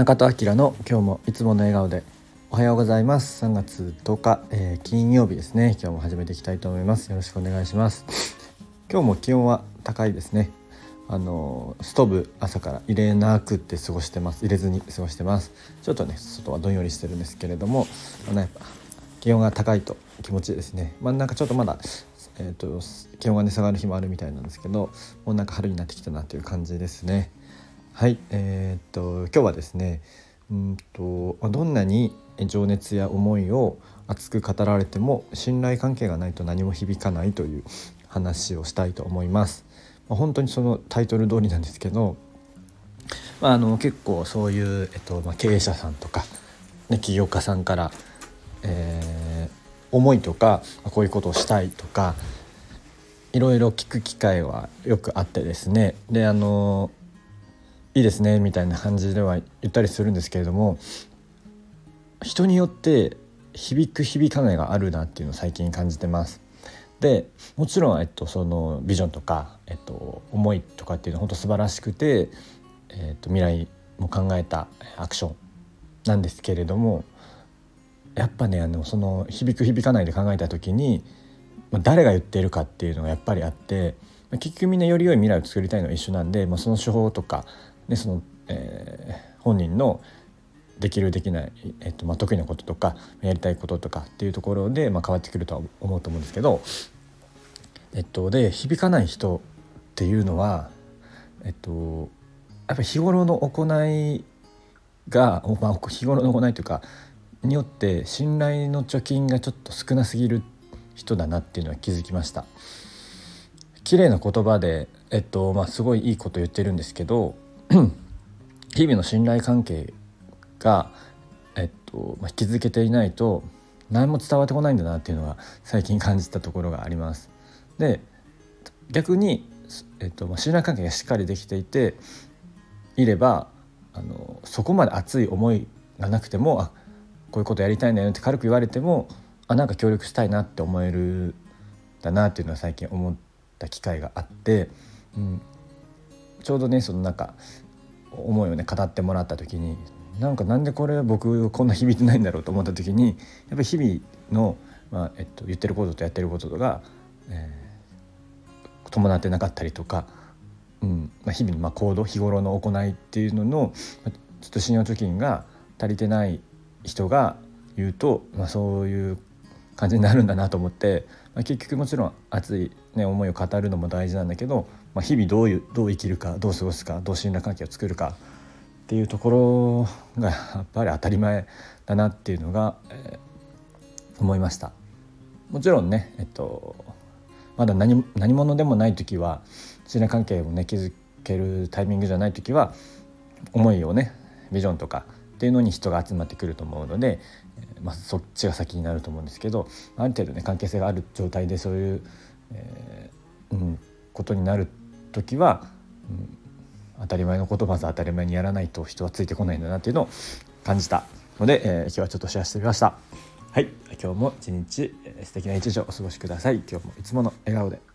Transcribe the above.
中田明の今日もいつもの笑顔で。おはようございます。3月10日、えー、金曜日ですね。今日も始めていきたいと思います。よろしくお願いします。今日も気温は高いですね。あのストーブ朝から入れなくって過ごしてます。入れずに過ごしてます。ちょっとね外はどんよりしてるんですけれどもあのやっぱ気温が高いと気持ちいいですね。まあなんかちょっとまだえーと、気温がね下がる日もあるみたいなんですけどもうなんか春になってきたなという感じですね。はいえー、っと今日はですねうんとどんなに情熱や思いを熱く語られても信頼関係がないと何も響かないという話をしたいと思います。まあ、本当にそのタイトル通りなんですけど、まあ、あの結構そういう、えっとまあ、経営者さんとか、ね、起業家さんから、えー、思いとかこういうことをしたいとかいろいろ聞く機会はよくあってですねであのいいですねみたいな感じでは言ったりするんですけれども人によって響く響かないがあるなっていうのを最近感じてます。でもちろん、えっと、そのビジョンとか、えっと、思いとかっていうのは本当素晴らしくて、えっと、未来も考えたアクションなんですけれどもやっぱねあのその響く響かないで考えた時に、ま、誰が言っているかっていうのがやっぱりあって、ま、結局みんなより良い未来を作りたいのは一緒なんで、まあ、その手法とか、ねそのえー、本人のできるできない、えっとまあ、得意なこととかやりたいこととかっていうところで、まあ、変わってくるとは思うと思うんですけど、えっと、で響かない人っていうのは、えっと、やっぱり日頃の行いが、まあ、日頃の行いというかによって信頼の貯金がちょっと少なすぎる人だなっていうのは気づきました。綺麗な言葉でえっとまあすごいいいこと言ってるんですけど 日々の信頼関係がえっと、まあ、引き続けていないと何も伝わってこないんだなっていうのが最近感じたところがあります。で逆に、えっとまあ、信頼関係がしっかりできていていればあのそこまで熱い思いがなくてもあこういうことやりたいんだよって軽く言われてもあなんか協力したいなって思えるだなっていうのは最近思った機会があって、うん、ちょうどねそのなんか思いをね語ってもらった時になんかなんでこれ僕こんな響いてないんだろうと思った時にやっぱり日々の、まあえっと、言ってることとやってることとか、えー、伴ってなかったりとか、うんまあ、日々のまあ行動日頃の行いっていうののちょっと信用貯金が足りてない人が言うと、まあ、そういう感じになるんだなと思って、まあ、結局もちろん熱い、ね、思いを語るのも大事なんだけど、まあ、日々どういうどう生きるかどう過ごすかどう信頼関係を作るかっていうところがやっぱり当たり前だなっていうのが、えー、思いました。もちろんね、えっと、まだ何何者でもない時は信頼関係をね築けるタイミングじゃない時は思いをねビジョンとかっていうのに人が集まってくると思うので、まあ、そっちが先になると思うんですけどある程度ね関係性がある状態でそういう、えー、うん、ことになる時は、うん、当たり前のことまず当たり前にやらないと人はついてこないんだなっていうのを感じたので、えー、今日はちょっとシェアしてみました。はい。今日も一日素敵な一日をお過ごしください。今日もいつもの笑顔で。